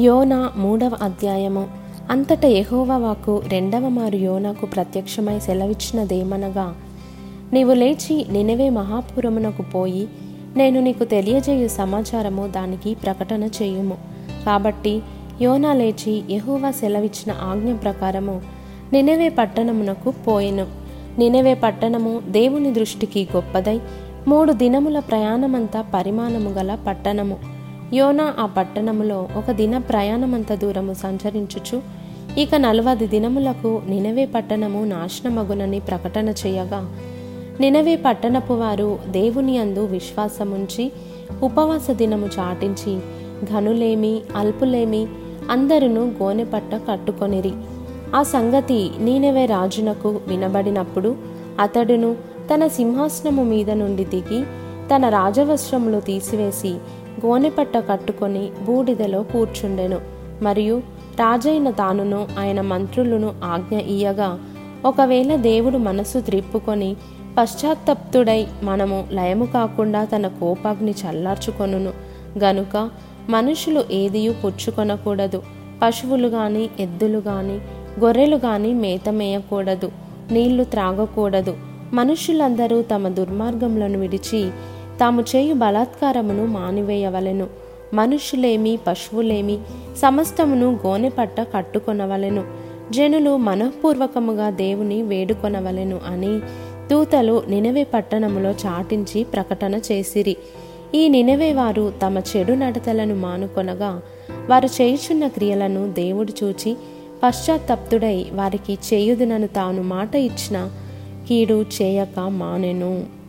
యోన మూడవ అధ్యాయము. అంతట యెహోవా రెండవ మారు యోనాకు ప్రత్యక్షమై సెలవిచ్చినదేమనగా నీవు లేచి నినవే మహాపురమునకు పోయి నేను నీకు తెలియజేయు సమాచారము దానికి ప్రకటన చేయుము. కాబట్టి యోనా లేచి యహోవా సెలవిచ్చిన ఆజ్ఞ ప్రకారము నినవే పట్టణమునకు పోయెను. నినవే పట్టణము దేవుని దృష్టికి గొప్పదై మూడు దినముల ప్రయాణమంతా పరిమాణము గల పట్టణము. యోనా ఆ పట్టణములో ఒక దిన ప్రయాణమంత దూరము సంచరించుచు ఇక నలవది దినములకు నినవే పట్టణము నాశనమగునని ప్రకటన చేయగా నినవే పట్టణపు వారు దేవుని అందు విశ్వాసముంచి ఉపవాస దినము చాటించి ఘనులేమి అల్పులేమి అందరును గోనెపట్ట కట్టుకొనిరి. ఆ సంగతి నీనవే రాజునకు వినబడినప్పుడు అతడును తన సింహాసనము మీద నుండి దిగి తన రాజవస్త్రములు తీసివేసి గోనెపట్ట కట్టుకొని బూడిదలో కూర్చుండెను. మరియు రాజైన తానును ఆయన మంత్రులను ఆజ్ఞ ఇయ్యగా ఒకవేళ దేవుడు మనసు త్రిప్పుకొని పశ్చాత్తప్తుడై మనము లయము కాకుండా తన కోపాగ్ని చల్లార్చుకొనును. గనుక మనుషులు ఏదియూ పుచ్చుకొనకూడదు. పశువులు గాని ఎద్దులు గాని గొర్రెలు గాని మేత మేయకూడదు. నీళ్ళు త్రాగకూడదు. మనుషులందరూ తమ దుర్మార్గములను విడిచి తాము చేయు బలాత్కారమును మానివేయవలెను. మనుషులేమి పశువులేమి సమస్తమును గోనెపట్ట కట్టుకొనవలెను. జనులు మనఃపూర్వకముగా దేవుని వేడుకొనవలెను అని దూతలు నినవే పట్టణములో చాటించి ప్రకటన చేసిరి. ఈ నినవే వారు తమ చెడు నడతలను మానుకొనగా వారు చేయుచున్న క్రియలను దేవుడు చూచి పశ్చాత్తప్తుడై వారికి చేయుదునను తాను మాట ఇచ్చిన కీడు చేయక మానెను.